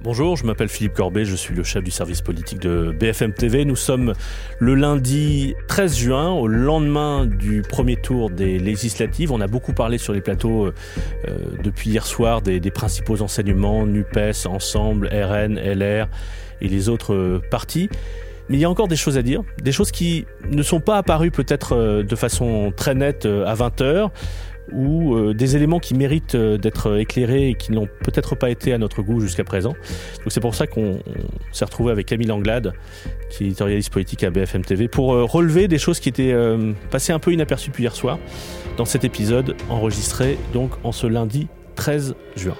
Bonjour, je m'appelle Philippe Corbet, je suis le chef du service politique de BFM TV. Nous sommes le lundi 13 juin, au lendemain du premier tour des législatives. On a beaucoup parlé sur les plateaux euh, euh, depuis hier soir des, des, principaux enseignements, NUPES, Ensemble, RN, LR et les autres euh, partis. Mais il y a encore des choses à dire, des choses qui ne sont pas apparues peut-être de façon très nette à 20 heures ou euh, des éléments qui méritent euh, d'être éclairés et qui n'ont peut-être pas été à notre goût jusqu'à présent. Donc c'est pour ça qu'on s'est retrouvé avec Camille Anglade, qui est éditorialiste politique à BFM TV, pour euh, relever des choses qui étaient passées un peu inaperçues depuis hier soir dans cet épisode enregistré donc en ce lundi 13 juin.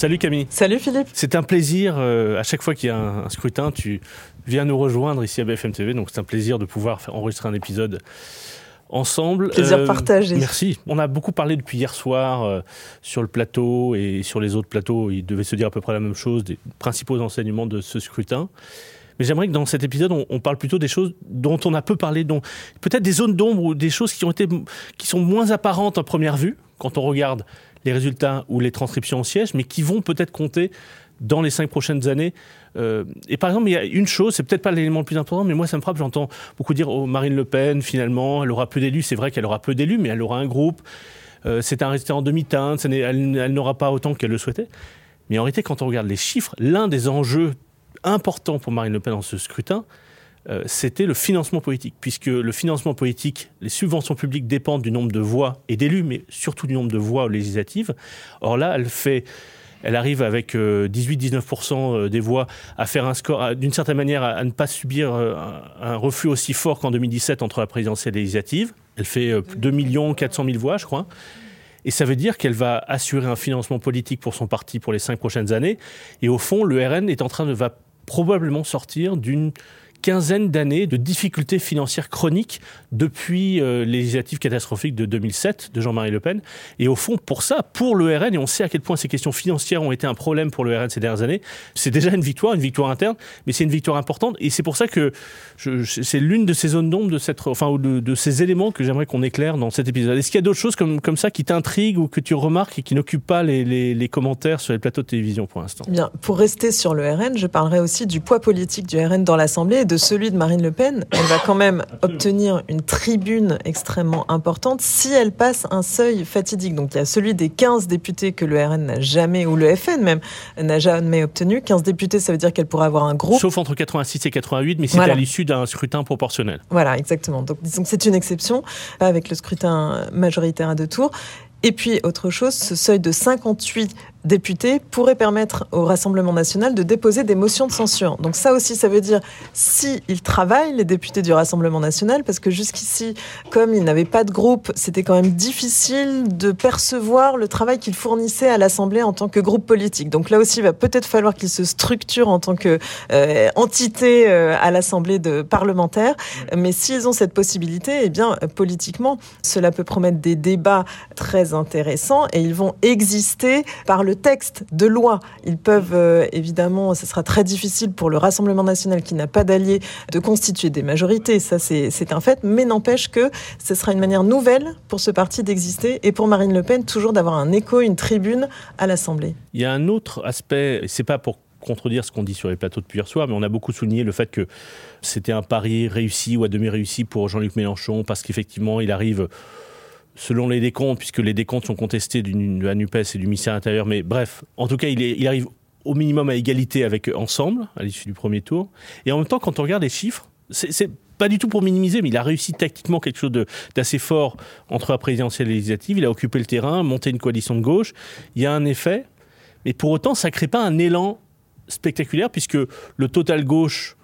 Salut Camille. Salut Philippe. C'est un plaisir, euh, à chaque fois qu'il y a un, scrutin, tu viens nous rejoindre ici à BFM TV, donc c'est un plaisir de pouvoir faire enregistrer un épisode ensemble. Plaisir euh, partagé. Merci. On a beaucoup parlé depuis hier soir euh, sur le plateau et sur les autres plateaux. Il devait se dire à peu près la même chose, des principaux enseignements de ce scrutin. Mais j'aimerais que dans cet épisode, on, parle plutôt des choses dont on a peu parlé, dont peut-être des zones d'ombre ou des choses qui ont été, qui sont moins apparentes à première vue quand on regarde les résultats ou les transcriptions au siège, mais qui vont peut-être compter dans les cinq prochaines années. Euh, et par exemple, il y a une chose, c'est peut-être pas l'élément le plus important, mais moi ça me frappe, j'entends beaucoup dire oh, Marine Le Pen, finalement, elle aura peu d'élus. C'est vrai qu'elle aura peu d'élus, mais elle aura un groupe. Euh, c'est un résultat en demi-teinte, elle, elle n'aura pas autant qu'elle le souhaitait. Mais en réalité, quand on regarde les chiffres, l'un des enjeux importants pour Marine Le Pen dans ce scrutin, euh, c'était le financement politique, puisque le financement politique, les subventions publiques dépendent du nombre de voix et d'élus, mais surtout du nombre de voix législatives. Or là, elle fait elle arrive avec 18-19% euh, des voix à faire un score, d'une certaine manière, à, ne pas subir euh, un, refus aussi fort qu'en 2017 entre la présidentielle et les législatives. Elle fait 2 400 000 voix, je crois. Et ça veut dire qu'elle va assurer un financement politique pour son parti pour les cinq prochaines années. Et au fond, le RN est en train de va probablement sortir d'une quinzaine d'années de difficultés financières chroniques depuis euh, les législatives catastrophiques de 2007 de Jean-Marie Le Pen. Et au fond, pour ça, pour le RN, et on sait à quel point ces questions financières ont été un problème pour le RN ces dernières années, c'est déjà une victoire, une victoire interne, mais c'est une victoire importante. Et c'est pour ça que c'est l'une de ces zones d'ombre, de, cette, enfin, de, de ces éléments que j'aimerais qu'on éclaire dans cet épisode. Est-ce qu'il y a d'autres choses comme, comme ça qui t'intriguent ou que tu remarques et qui n'occupent pas les, les, les, commentaires sur les plateaux de télévision pour l'instant? Bien, pour rester sur le RN, je parlerai aussi du poids politique du RN dans l'Assemblée de celui de Marine Le Pen, elle va quand même obtenir une tribune extrêmement importante si elle passe un seuil fatidique. Donc il y a celui des 15 députés que le RN n'a jamais, ou le FN même, n'a jamais obtenu. 15 députés, ça veut dire qu'elle pourrait avoir un groupe. Sauf entre 86 et 88, mais c'était à l'issue d'un scrutin proportionnel. Voilà, exactement. Donc disons que c'est une exception, avec le scrutin majoritaire à deux tours. Et puis, autre chose, ce seuil de 58 députés pourrait permettre au Rassemblement national de déposer des motions de censure. Donc ça aussi, ça veut dire si ils travaillent, les députés du Rassemblement national, parce que jusqu'ici, comme ils n'avaient pas de groupe, c'était quand même difficile de percevoir le travail qu'ils fournissaient à l'Assemblée en tant que groupe politique. Donc là aussi, il va peut-être falloir qu'ils se structurent en tant que euh, entité euh, à l'Assemblée de parlementaire. Mais s'ils ont cette possibilité, eh bien, politiquement, cela peut promettre des débats très intéressants et ils vont exister par le le texte de loi. Ils peuvent euh, évidemment, ce sera très difficile pour le Rassemblement national qui n'a pas d'alliés de constituer des majorités, ça c'est un fait, mais n'empêche que ce sera une manière nouvelle pour ce parti d'exister et pour Marine Le Pen toujours d'avoir un écho, une tribune à l'Assemblée. Il y a un autre aspect, c'est pas pour contredire ce qu'on dit sur les plateaux depuis hier soir, mais on a beaucoup souligné le fait que c'était un pari réussi ou à demi réussi pour Jean-Luc Mélenchon parce qu'effectivement il arrive selon les décomptes, puisque les décomptes sont contestés de la NUPES et du ministère de l'Intérieur, mais bref, en tout cas, il, arrive au minimum à égalité avec Ensemble, à l'issue du premier tour. Et en même temps, quand on regarde les chiffres, c'est pas du tout pour minimiser, mais il a réussi tactiquement quelque chose d'assez fort entre la présidentielle et législative. Il a occupé le terrain, monté une coalition de gauche. Il y a un effet, mais pour autant, ça ne crée pas un élan spectaculaire, puisque le total gauche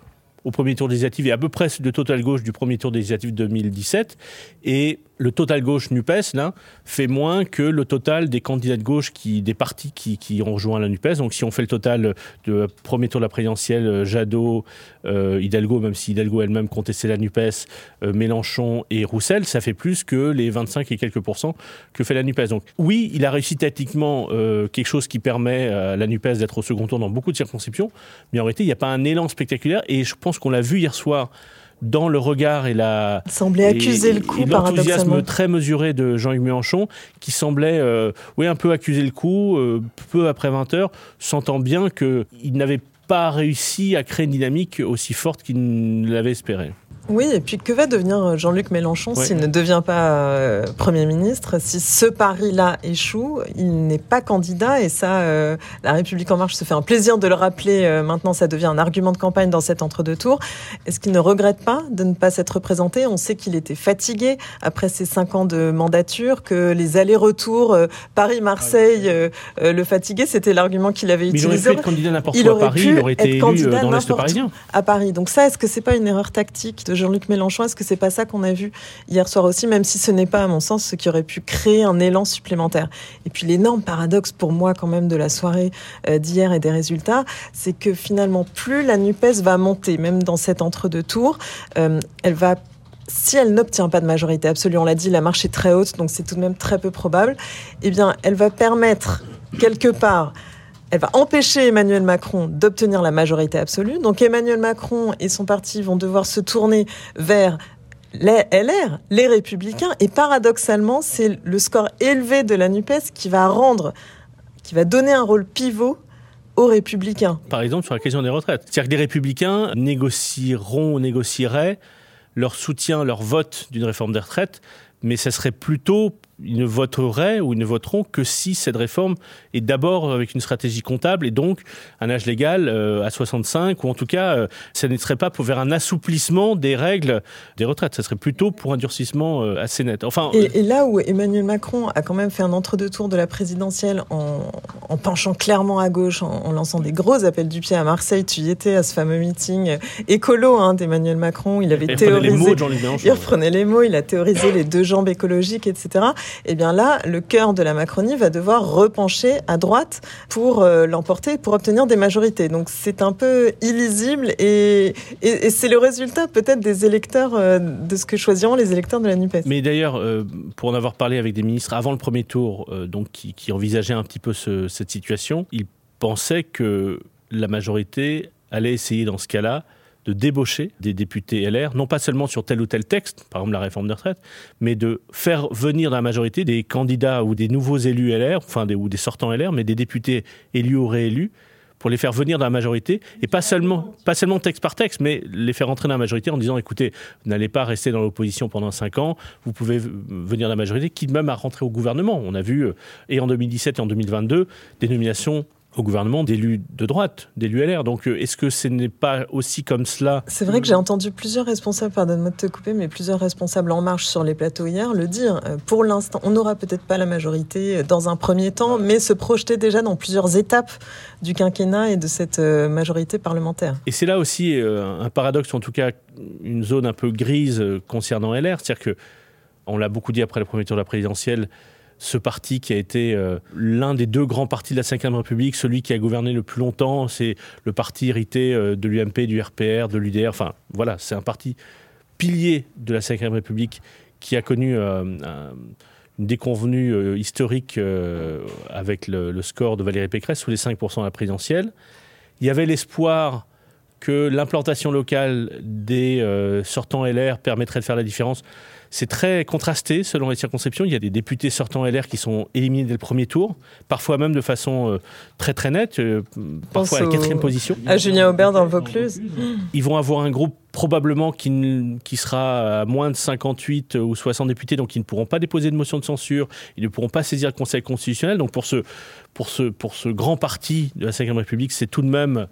au premier tour législatif est à peu près le total gauche du premier tour législatif 2017. Et le total gauche NUPES, là, fait moins que le total des candidats de gauche, qui, des partis qui, qui ont rejoint la NUPES. Donc si on fait le total de premier tour de la présidentielle, euh, Jadot, euh, Hidalgo, même si Hidalgo elle-même contestait la NUPES, euh, Mélenchon et Roussel, ça fait plus que les 25 et quelques pourcents que fait la NUPES. Donc oui, il a réussi tactiquement quelque chose qui permet à la NUPES d'être au second tour dans beaucoup de circonscriptions, mais en réalité, il n'y a pas un élan spectaculaire. Et je pense qu'on l'a vu hier soir dans le regard et la semblait accuser le coup l'enthousiasme très mesuré de Jean-Luc Mélenchon qui semblait euh, oui un peu accuser le coup euh, peu après 20 heures sentant bien que il n'avait pas réussi à créer une dynamique aussi forte qu'il l'avait espéré. Oui, et puis que va devenir Jean-Luc Mélenchon s'il ne devient pas euh, Premier ministre? Si ce pari-là échoue, il n'est pas candidat et ça, euh, la République en marche se fait un plaisir de le rappeler. Euh, maintenant, ça devient un argument de campagne dans cet entre-deux tours. Est-ce qu'il ne regrette pas de ne pas s'être représenté? On sait qu'il était fatigué après ses cinq ans de mandature, que les allers-retours Paris-Marseille le fatiguaient. C'était l'argument qu'il avait utilisé. Il aurait pu être candidat n'importe où à Paris, il aurait été élu dans l'Est parisien. À Paris. Donc ça, est-ce que c'est pas une erreur tactique de Jean-Luc Mélenchon. Est-ce que c'est pas ça qu'on a vu hier soir aussi, même si ce n'est pas, à mon sens, ce qui aurait pu créer un élan supplémentaire Et puis l'énorme paradoxe pour moi quand même de la soirée euh, d'hier et des résultats, c'est que finalement, plus la NUPES va monter, même dans cet entre-deux tours, euh, elle va si elle n'obtient pas de majorité absolue, on l'a dit, la marche est très haute, donc c'est tout de même très peu probable, eh bien, elle va permettre quelque part elle va empêcher Emmanuel Macron d'obtenir la majorité absolue. Donc Emmanuel Macron et son parti vont devoir se tourner vers les LR, les républicains, et paradoxalement, c'est le score élevé de la NUPES qui va rendre, qui va donner un rôle pivot aux républicains. Par exemple, sur la question des retraites. C'est-à-dire que les républicains négocieront négocieraient leur soutien, leur vote d'une réforme des retraites, mais ce serait plutôt ils ne voteraient ou ils ne voteront que si cette réforme est d'abord avec une stratégie comptable et donc un âge légal euh, à 65 ou en tout cas euh, ça ne serait pas pour vers un assouplissement des règles des retraites, ça serait plutôt pour un durcissement euh, assez net. Enfin, et, là où Emmanuel Macron a quand même fait un entre-deux tours de la présidentielle en, en penchant clairement à gauche, en, lançant des gros appels du pied à Marseille, tu y étais à ce fameux meeting écolo hein, d'Emmanuel Macron, il avait théorisé, les mots il reprenait les mots, il a théorisé les deux jambes écologiques, etc eh bien là, le cœur de la Macronie va devoir repencher à droite pour euh, l'emporter, pour obtenir des majorités. Donc c'est un peu illisible et, c'est le résultat peut-être des électeurs, euh, de ce que choisiront les électeurs de la NUPES. Mais d'ailleurs, euh, pour en avoir parlé avec des ministres avant le premier tour, donc qui, envisageaient un petit peu cette situation, ils pensaient que la majorité allait essayer dans ce cas-là de débaucher des députés LR, non pas seulement sur tel ou tel texte, par exemple la réforme des retraites, mais de faire venir dans la majorité des candidats ou des nouveaux élus LR, enfin des, ou des sortants LR, mais des députés élus ou réélus, pour les faire venir dans la majorité, et pas seulement, pas seulement texte par texte, mais les faire entrer dans la majorité en disant, écoutez, vous n'allez pas rester dans l'opposition pendant cinq ans, vous pouvez venir dans la majorité, quitte même à rentrer au gouvernement. On a vu, euh, et en 2017 et en 2022, des nominations au gouvernement d'élus de droite, d'élus LR. Donc euh, est-ce que ce n'est pas aussi comme cela C'est vrai que j'ai entendu plusieurs responsables, pardonne-moi de te couper, mais plusieurs responsables en marche sur les plateaux hier le dire. Euh, pour l'instant, on n'aura peut-être pas la majorité euh, dans un premier temps, mais se projeter déjà dans plusieurs étapes du quinquennat et de cette majorité parlementaire. Et c'est là aussi un paradoxe, en tout cas une zone un peu grise concernant LR, c'est-à-dire que on l'a beaucoup dit après le premier tour de la présidentielle, ce parti qui a été euh, l'un des deux grands partis de la Ve République, celui qui a gouverné le plus longtemps, c'est le parti hérité euh, de l'UMP, du RPR, de l'UDR. Enfin, voilà, c'est un parti pilier de la Ve République qui a connu euh, une déconvenue historique avec le, score de Valérie Pécresse sous les 5% à la présidentielle. Il y avait l'espoir que l'implantation locale des sortants LR permettrait de faire la différence. C'est très contrasté selon les circonscriptions. Il y a des députés sortants LR qui sont éliminés dès le premier tour, parfois même de façon euh, très très nette, euh, parfois à la quatrième position. À Julien Aubert dans le Vaucluse. Ils vont avoir un groupe probablement qui, qui, sera à moins de 58 ou 60 députés, donc ils ne pourront pas déposer de motion de censure, ils ne pourront pas saisir le Conseil constitutionnel. Donc pour ce, pour ce, pour ce grand parti de la Ve République, c'est tout de même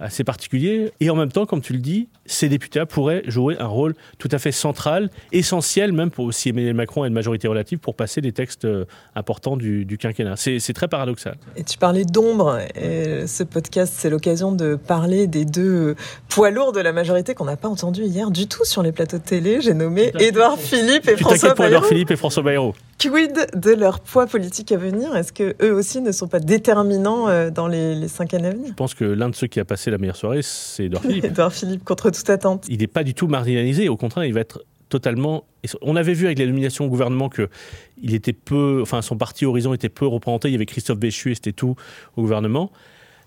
assez particulier. Et en même temps, comme tu le dis, ces députés pourraient jouer un rôle tout à fait central, essentiel même pour si Emmanuel Macron a une majorité relative pour passer des textes euh, importants du, quinquennat. C'est très paradoxal. Et tu parlais d'ombre. Ce podcast, c'est l'occasion de parler des deux poids lourds de la majorité qu'on n'a pas entendu hier du tout sur les plateaux de télé. J'ai nommé Édouard Philippe et François Bayrou. Édouard Philippe et François Bayrou. Quid de leur poids politique à venir Est-ce que eux aussi ne sont pas déterminants euh, dans les, les cinq années à venir? Je pense que l'un de ceux qui a passé la meilleure soirée, c'est Edouard Philippe. Edouard Philippe, contre toute attente. Il n'est pas du tout marginalisé, au contraire, il va être totalement. On avait vu avec la nomination au gouvernement que il était peu, enfin son parti Horizon était peu représenté. Il y avait Christophe Béchu et c'était tout au gouvernement.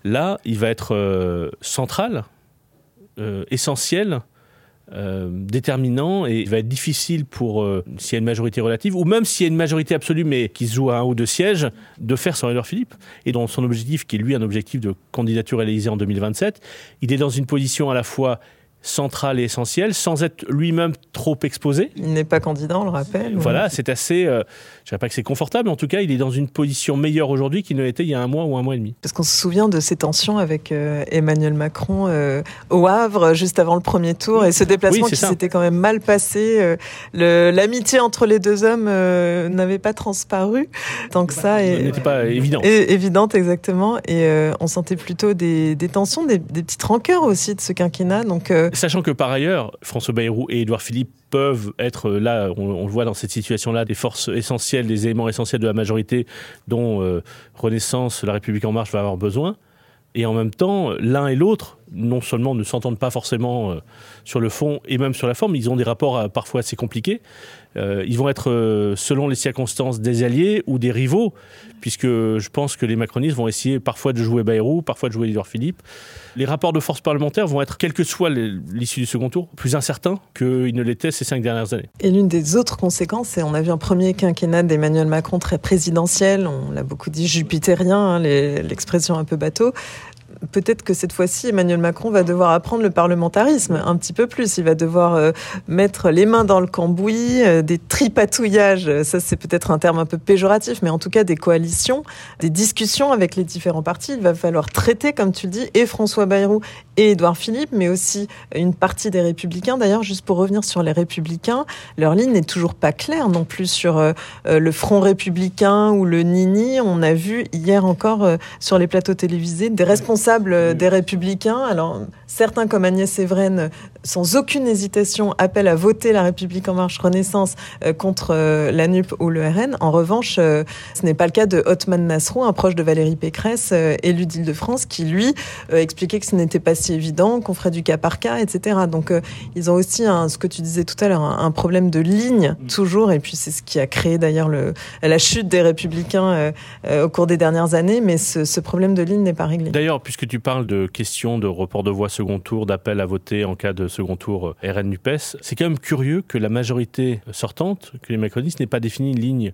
Là, il va être euh, central, euh, essentiel euh, déterminant et il va être difficile pour, euh, s'il y a une majorité relative, ou même s'il y a une majorité absolue mais qui se joue à un ou deux sièges, de faire son Edouard Philippe. Et dans son objectif, qui est lui un objectif de candidature à l'Élysée en 2027, il est dans une position à la fois central et essentiel, sans être lui-même trop exposé. Il n'est pas candidat, on le rappelle. Voilà, c'est assez, euh, je ne dirais pas que c'est confortable, mais en tout cas, il est dans une position meilleure aujourd'hui qu'il ne l'était il y a un mois ou un mois et demi. Parce qu'on se souvient de ces tensions avec euh, Emmanuel Macron euh, au Havre, juste avant le premier tour, et ce déplacement qui s'était quand même mal passé. L'amitié entre les deux hommes n'avait pas transparu tant que ça. N'était pas évident. évidente, exactement. Et on sentait plutôt des, tensions, des, des, petites rancœurs aussi de ce quinquennat. Donc, Sachant que par ailleurs, François Bayrou et Édouard Philippe peuvent être là, on, le voit dans cette situation-là, des forces essentielles, des éléments essentiels de la majorité dont euh, Renaissance, La République en marche va avoir besoin. Et en même temps, l'un et l'autre, non seulement ne s'entendent pas forcément euh, sur le fond et même sur la forme, ils ont des rapports euh, parfois assez compliqués. Euh, ils vont être, selon les circonstances, des alliés ou des rivaux, puisque je pense que les macronistes vont essayer parfois de jouer Bayrou, parfois de jouer Édouard Philippe. Les rapports de force parlementaire vont être, quelle que soit l'issue du second tour, plus incertains qu'ils ne l'étaient ces cinq dernières années. Et l'une des autres conséquences, c'est on a vu un premier quinquennat d'Emmanuel Macron très présidentiel, on l'a beaucoup dit jupitérien, hein, l'expression un peu bateau peut-être que cette fois-ci, Emmanuel Macron va devoir apprendre le parlementarisme un petit peu plus. Il va devoir euh, mettre les mains dans le cambouis, euh, des tripatouillages, ça c'est peut-être un terme un peu péjoratif, mais en tout cas des coalitions, des discussions avec les différents partis. Il va falloir traiter, comme tu dis, et François Bayrou et Édouard Philippe, mais aussi une partie des Républicains. D'ailleurs, juste pour revenir sur les Républicains, leur ligne n'est toujours pas claire non plus sur euh, le Front républicain ou le Nini. On a vu hier encore sur les plateaux télévisés des responsables des Républicains. Alors, certains, comme Agnès Sévren, sans aucune hésitation, appellent à voter la République en marche Renaissance euh, contre euh, la NUP ou le RN. En revanche, euh, ce n'est pas le cas de Otman Nasrou, un proche de Valérie Pécresse, élu d'Île-de-France, qui, lui, expliquait que ce n'était pas évident, qu'on ferait du cas par cas, etc. Donc, ils ont aussi, un, ce que tu disais tout à l'heure, un, problème de ligne, toujours, et puis c'est ce qui a créé d'ailleurs la chute des Républicains au cours des dernières années, mais ce, ce problème de ligne n'est pas réglé. D'ailleurs, puisque tu parles de questions de report de voix second tour, d'appel à voter en cas de second tour euh, RN-NUPES, c'est quand même curieux que la majorité sortante, que les macronistes, n'aient pas défini une ligne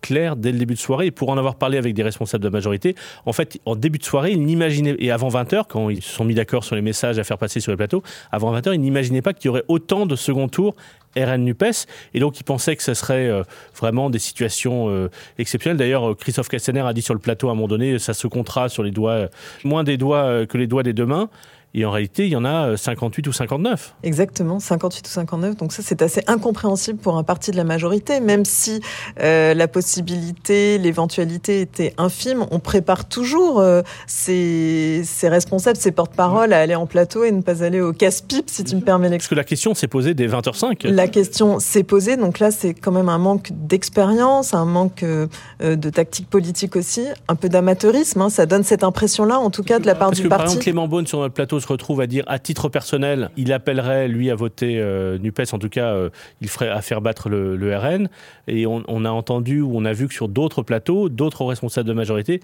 claire dès le début de soirée. Et pour en avoir parlé avec des responsables de la majorité, en fait, en début de soirée, ils n'imaginaient, et avant 20h, quand ils se sont mis d'accord sur les messages à faire passer sur les plateaux, avant 20h, ils n'imaginaient pas qu'il y aurait autant de second tour RN-NUPES. Et donc, ils pensaient que ce serait euh, vraiment des situations euh, exceptionnelles. D'ailleurs, euh, Christophe Castaner a dit sur le plateau à un moment donné, ça se comptera sur les doigts, moins des doigts que les doigts des deux mains. Et en réalité, il y en a 58 ou 59. Exactement, 58 ou 59. Donc ça, c'est assez incompréhensible pour un parti de la majorité, même si la possibilité, l'éventualité était infime. On prépare toujours ces, responsables, ces porte-paroles à aller en plateau et ne pas aller au casse-pipe, si tu me permets l'expression. Parce que la question s'est posée dès 20h05. La question s'est posée, donc là c'est quand même un manque d'expérience, un manque euh, de tactique politique aussi, un peu d'amateurisme. Hein. ça donne cette impression-là, en tout cas de la part du parti. Par exemple, Clément Beaune sur notre plateau se retrouve à dire, à titre personnel, il appellerait lui à voter euh, Nupes, en tout cas, euh, il ferait à faire battre le, RN. Et on, a entendu ou on a vu que sur d'autres plateaux, d'autres responsables de majorité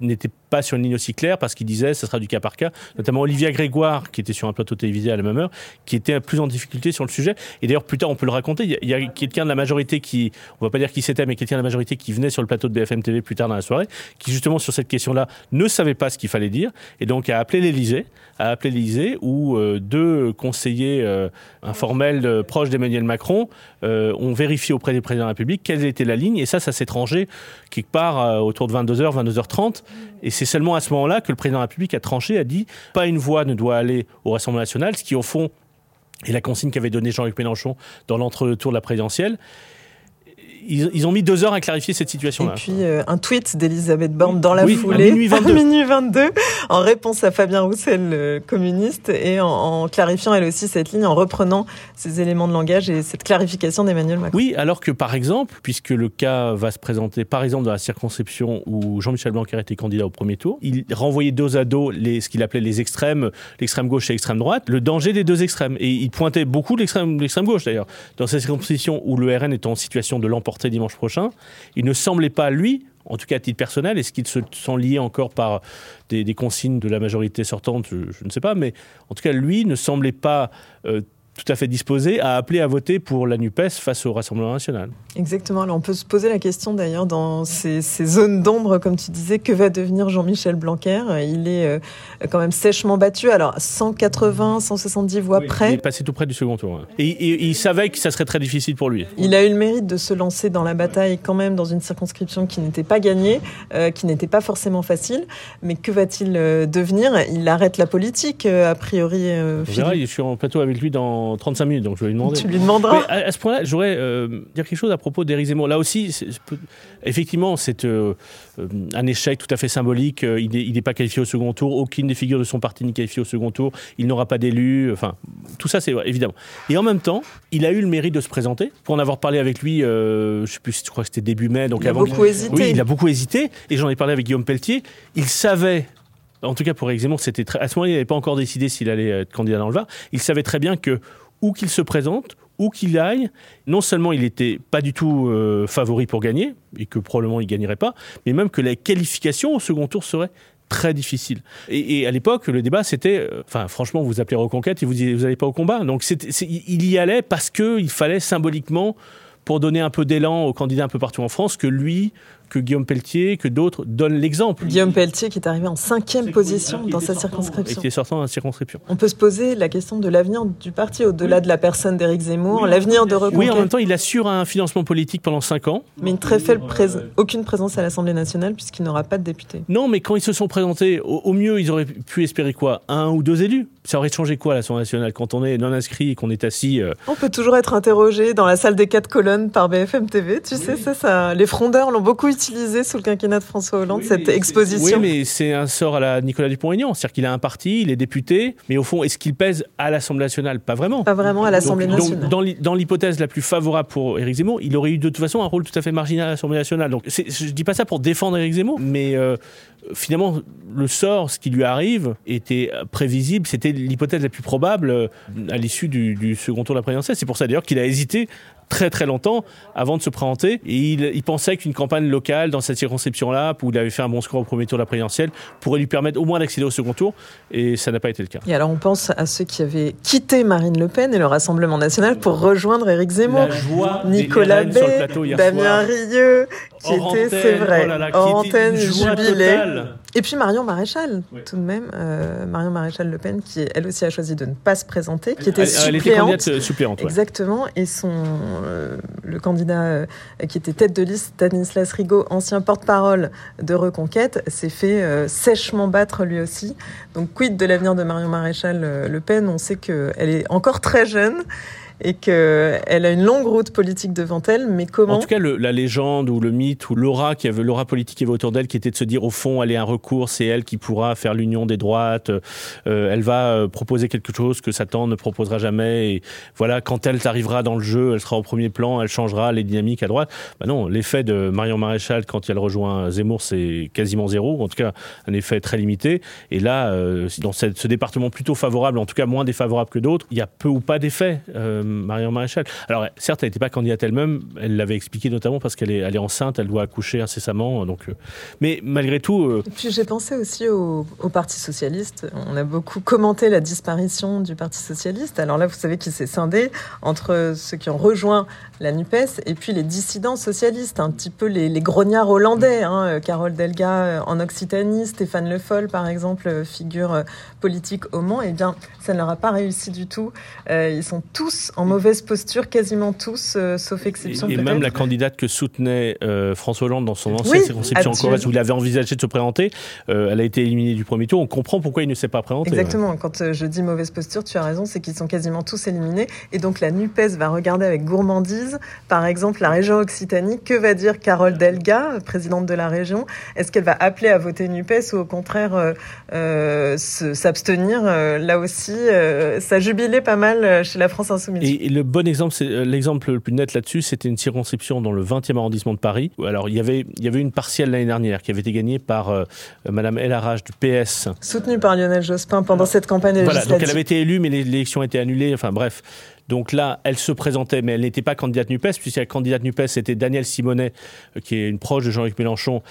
n'étaient pas sur une ligne aussi claire parce qu'ils disaient, ce sera du cas par cas. Notamment Olivier Grégoire, qui était sur un plateau télévisé à la même heure, qui était plus en difficulté sur le sujet. Et d'ailleurs, plus tard, on peut le raconter. Il y a, quelqu'un de la majorité qui, on va pas dire qui c'était, mais quelqu'un de la majorité qui venait sur le plateau de BFM TV plus tard dans la soirée, qui justement sur cette question-là ne savait pas ce qu'il fallait dire, et donc a appelé l'Élysée, appelé l'Élysée où deux conseillers informels proches d'Emmanuel Macron ont vérifié auprès des présidents de la République quelle était la ligne. Et ça, ça s'est tranché quelque part autour de 22h, 22h30. Et c'est seulement à ce moment-là que le président de la République a tranché, a dit pas une voix ne doit aller au Rassemblement national, ce qui au fond est la consigne qu'avait donnée Jean-Luc Mélenchon dans l'entre-tour de la présidentielle ils, ont mis deux heures à clarifier cette situation-là. Et puis euh, un tweet d'Elisabeth Borne dans la foulée, à minuit 22. minuit 22, en réponse à Fabien Roussel, le communiste, et en, clarifiant elle aussi cette ligne, en reprenant ces éléments de langage et cette clarification d'Emmanuel Macron. Oui, alors que par exemple, puisque le cas va se présenter par exemple dans la circonscription où Jean-Michel Blanquer était candidat au premier tour, il renvoyait dos à dos les, ce qu'il appelait les extrêmes, l'extrême gauche et l'extrême droite, le danger des deux extrêmes. Et il pointait beaucoup l'extrême gauche d'ailleurs. Dans cette circonscription où le RN est en situation de dimanche prochain. Il ne semblait pas, lui, en tout cas à titre personnel, est-ce qu'ils se sont liés encore par des, consignes de la majorité sortante? Je, ne sais pas, mais en tout cas, lui ne semblait pas euh, tout à fait disposé à appeler à voter pour la NUPES face au Rassemblement national. Exactement. Alors on peut se poser la question d'ailleurs dans ces, zones d'ombre, comme tu disais, que va devenir Jean-Michel Blanquer? Il est euh, quand même sèchement battu. Alors 180, 170 voix près. Il est passé tout près du second tour. Hein. Et, il savait que ça serait très difficile pour lui. Il a eu le mérite de se lancer dans la bataille quand même dans une circonscription qui n'était pas gagnée, euh, qui n'était pas forcément facile. Mais que va-t-il euh, devenir? Il arrête la politique, a priori. Verra, je suis en plateau avec lui dans 35 minutes, donc je vais lui demander. Tu lui demanderas. à, ce point-là, j'aurais euh, dire quelque chose à propos d'Éric Zemmour. Là aussi, effectivement, c'est euh, un échec tout à fait symbolique. Euh, il n'est pas qualifié au second tour. Aucune des figures de son parti n'est qualifiée au second tour. Il n'aura pas d'élu. Enfin, tout ça, c'est évidemment. Et en même temps, il a eu le mérite de se présenter. Pour en avoir parlé avec lui, je sais plus, je crois que c'était début mai. Donc il a beaucoup hésité. Oui, il a beaucoup hésité. Et j'en ai parlé avec Guillaume Pelletier. Il savait en tout cas pour Zemmour, c'était à ce moment-là, il n'avait pas encore décidé s'il allait être candidat dans le Var. Il savait très bien que où qu'il se présente, où qu'il aille, non seulement il n'était pas du tout euh, favori pour gagner, et que probablement il gagnerait pas, mais même que la qualification au second tour serait très difficile. Et, à l'époque, le débat, c'était, euh, enfin, franchement, vous appelez Reconquête et vous n'allez pas au combat. Donc, il y allait parce qu'il fallait symboliquement, pour donner un peu d'élan aux candidats un peu partout en France, que lui que Guillaume Pelletier, que d'autres donnent l'exemple. Guillaume Pelletier qui est arrivé en cinquième position dans sa circonscription. Et qui est sortant dans la circonscription. On peut se poser la question de l'avenir du parti au-delà de la personne d'Éric Zemmour, l'avenir de Reconquête. Oui, en même temps, il assure un financement politique pendant cinq ans. Mais une très faible présence, aucune présence à l'Assemblée nationale puisqu'il n'aura pas de député. Non, mais quand ils se sont présentés, au, mieux, ils auraient pu espérer quoi? Un ou deux élus? Ça aurait changé quoi à l'Assemblée nationale? Quand on est non inscrit et qu'on est assis euh On peut toujours être interrogé dans la salle des quatre colonnes par BFM TV. Tu sais, ça, ça, les frondeurs l'ont beaucoup utilisé sous le quinquennat de François Hollande, cette exposition. Oui, mais c'est un sort à la Nicolas Dupont-Aignan. C'est-à-dire qu'il a un parti, il est député, mais au fond, est-ce qu'il pèse à l'Assemblée nationale? Pas vraiment. Pas vraiment à l'Assemblée nationale. Donc, dans l'hypothèse la plus favorable pour Éric Zemmour, il aurait eu de toute façon un rôle tout à fait marginal à l'Assemblée nationale. Donc je dis pas ça pour défendre Éric Zemmour, mais euh, finalement, le sort, ce qui lui arrive, était prévisible. C'était l'hypothèse la plus probable euh, à l'issue du, du, second tour de la présidentielle. C'est pour ça d'ailleurs qu'il a hésité très très longtemps avant de se présenter. Et il, pensait qu'une campagne locale dans cette circonscription-là, où il avait fait un bon score au premier tour de la présidentielle, pourrait lui permettre au moins d'accéder au second tour. Et ça n'a pas été le cas. Et alors on pense à ceux qui avaient quitté Marine Le Pen et le Rassemblement national pour rejoindre Éric Zemmour. Nicolas Bay, Damien Rieu, qui était, c'est vrai, oh en antenne, jubilé. Et puis Marion Maréchal, tout de même, euh, Marion Maréchal Le Pen, qui elle aussi a choisi de ne pas se présenter, qui était suppléante. Elle était candidate suppléante. Exactement, et son euh, le candidat euh, qui était tête de liste, Stanislas Rigaud, ancien porte-parole de Reconquête, s'est fait euh, sèchement battre lui aussi. Donc quid de l'avenir de Marion Maréchal Le Pen? On sait qu'elle est encore très jeune et qu'elle a une longue route politique devant elle, mais comment? En tout cas, la légende ou le mythe ou l'aura qui avait l'aura politique qui avait autour d'elle, qui était de se dire au fond, elle est un recours, c'est elle qui pourra faire l'union des droites, euh, elle va euh, proposer quelque chose que Satan ne proposera jamais, et voilà, quand elle arrivera dans le jeu, elle sera au premier plan, elle changera les dynamiques à droite. Bah non, l'effet de Marion Maréchal quand elle rejoint Zemmour, c'est quasiment zéro, en tout cas un effet très limité. Et là, euh, dans ce département plutôt favorable, en tout cas moins défavorable que d'autres, il y a peu ou pas d'effet Marion Maréchal. Alors, certes, elle n'était pas candidate elle-même, elle l'avait expliqué notamment parce qu'elle est, elle est enceinte, elle doit accoucher incessamment. Donc, euh, mais malgré tout. Euh, Et puis j'ai pensé aussi au, Parti Socialiste. On a beaucoup commenté la disparition du Parti Socialiste. Alors là, vous savez qu'il s'est scindé entre ceux qui ont rejoint la NUPES et puis les dissidents socialistes, un petit peu les, grognards hollandais. Hein. Carole Delga en Occitanie, Stéphane Le Foll, par exemple, figure politique au Mans. Eh bien, ça ne leur a pas réussi du tout. Euh, ils sont tous en mauvaise posture, quasiment tous, euh, sauf exception. Et, et même la candidate que soutenait euh, François Hollande dans son ancienne oui, circonscription en Corrèze, où il avait envisagé de se présenter, euh, elle a été éliminée du premier tour. On comprend pourquoi il ne s'est pas présenté. Exactement. Quand je dis mauvaise posture, tu as raison, c'est qu'ils sont quasiment tous éliminés. Et donc la NUPES va regarder avec gourmandise, par exemple, la région Occitanie. Que va dire Carole Delga, présidente de la région? Est-ce qu'elle va appeler à voter NUPES ou au contraire s'abstenir Là aussi, ça jubilait pas mal chez la France Insoumise. Et, le bon exemple, c'est l'exemple le plus net là-dessus, c'était une circonscription dans le 20e arrondissement de Paris. Alors il y avait il y avait une partielle l'année dernière qui avait été gagnée par euh, Madame El Arrage du PS, soutenue par Lionel Jospin pendant cette campagne législative. Voilà, donc elle avait été élue, mais l'élection a été annulée. Enfin bref. Donc là, elle se présentait, mais elle n'était pas candidate NUPES, puisque la candidate NUPES, c'était Daniel Simonet, qui est une proche de Jean-Luc Mélenchon,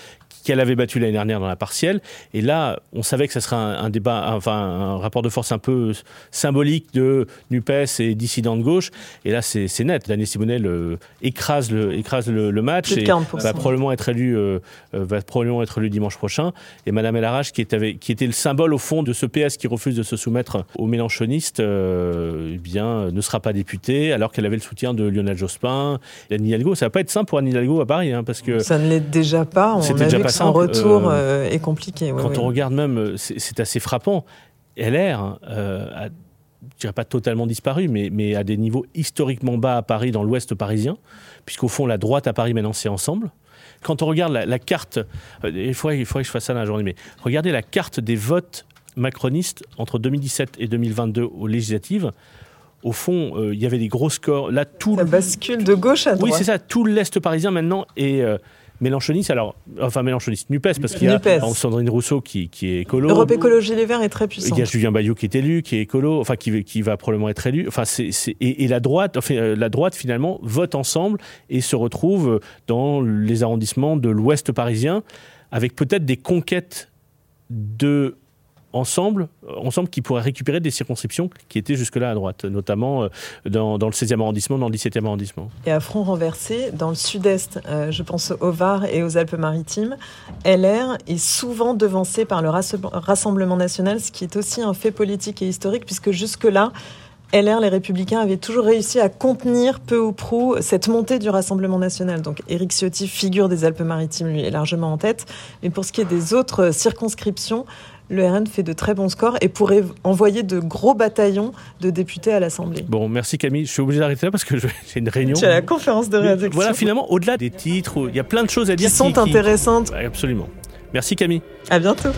qu'elle avait battu l'année dernière dans la partielle. Et là, on savait que ça serait un, un, débat, enfin un rapport de force un peu symbolique de NUPES et dissidents de gauche. Et là, c'est net. Daniel Simonet le, écrase, le, écrase le, le match et va probablement être élu, euh, va probablement être élu dimanche prochain. Et Madame Elarache, qui, était, qui était le symbole au fond de ce PS qui refuse de se soumettre aux mélanchonistes, euh, eh bien, ne sera pas députée, alors qu'elle avait le soutien de Lionel Jospin, Anne Hidalgo. Ça va pas être simple pour Anne Hidalgo à Paris, hein, parce que ça ne l'est déjà pas. On a déjà vu pas que son retour euh, est compliqué. Ouais, quand ouais. on regarde même, c'est assez frappant. LR euh, a, je dirais pas totalement disparu, mais, mais à des niveaux historiquement bas à Paris, dans l'Ouest parisien, puisqu'au fond la droite à Paris maintenant c'est ensemble. Quand on regarde la, la carte, euh, il faudrait, il faudrait que je fasse ça dans la journée, mais regardez la carte des votes macronistes entre 2017 et 2022 aux législatives au fond, euh, il y avait des gros scores. Là, tout ça bascule de gauche à droite. Oui, c'est ça. Tout l'Est parisien maintenant est euh, mélanchoniste. Alors, enfin, mélanchoniste, NUPES, parce qu'il y a NUPES. Sandrine Rousseau qui, qui est écolo. Europe Écologie Les Verts est très puissant. Il y a Julien Bayou qui est élu, qui est écolo, enfin, qui, qui va probablement être élu. Enfin, c'est, c'est, et, et, la droite, enfin, euh, la droite, finalement, vote ensemble et se retrouve dans les arrondissements de l'Ouest parisien avec peut-être des conquêtes de ensemble, ensemble qui pourraient récupérer des circonscriptions qui étaient jusque-là à droite, notamment euh, dans, dans, le 16e arrondissement, dans le 17e arrondissement. Et à front renversé, dans le sud-est, euh, je pense au Var et aux Alpes-Maritimes, LR est souvent devancé par le Rassemblement national, ce qui est aussi un fait politique et historique, puisque jusque-là, LR, les Républicains, avaient toujours réussi à contenir peu ou prou cette montée du Rassemblement national. Donc Éric Ciotti, figure des Alpes-Maritimes, lui est largement en tête. Mais pour ce qui est des autres circonscriptions, le RN fait de très bons scores et pourrait envoyer de gros bataillons de députés à l'Assemblée. Bon, merci Camille. Je suis obligé d'arrêter là parce que j'ai une réunion. Tu as la conférence de rédaction. Voilà, finalement, au-delà des titres, il y a plein de choses à dire qui sont qui, intéressantes. Qui... Absolument. Merci Camille. À bientôt.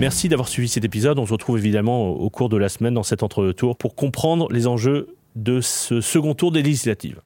Merci d'avoir suivi cet épisode. On se retrouve évidemment au cours de la semaine dans cet entre-tour pour comprendre les enjeux de ce second tour des législatives.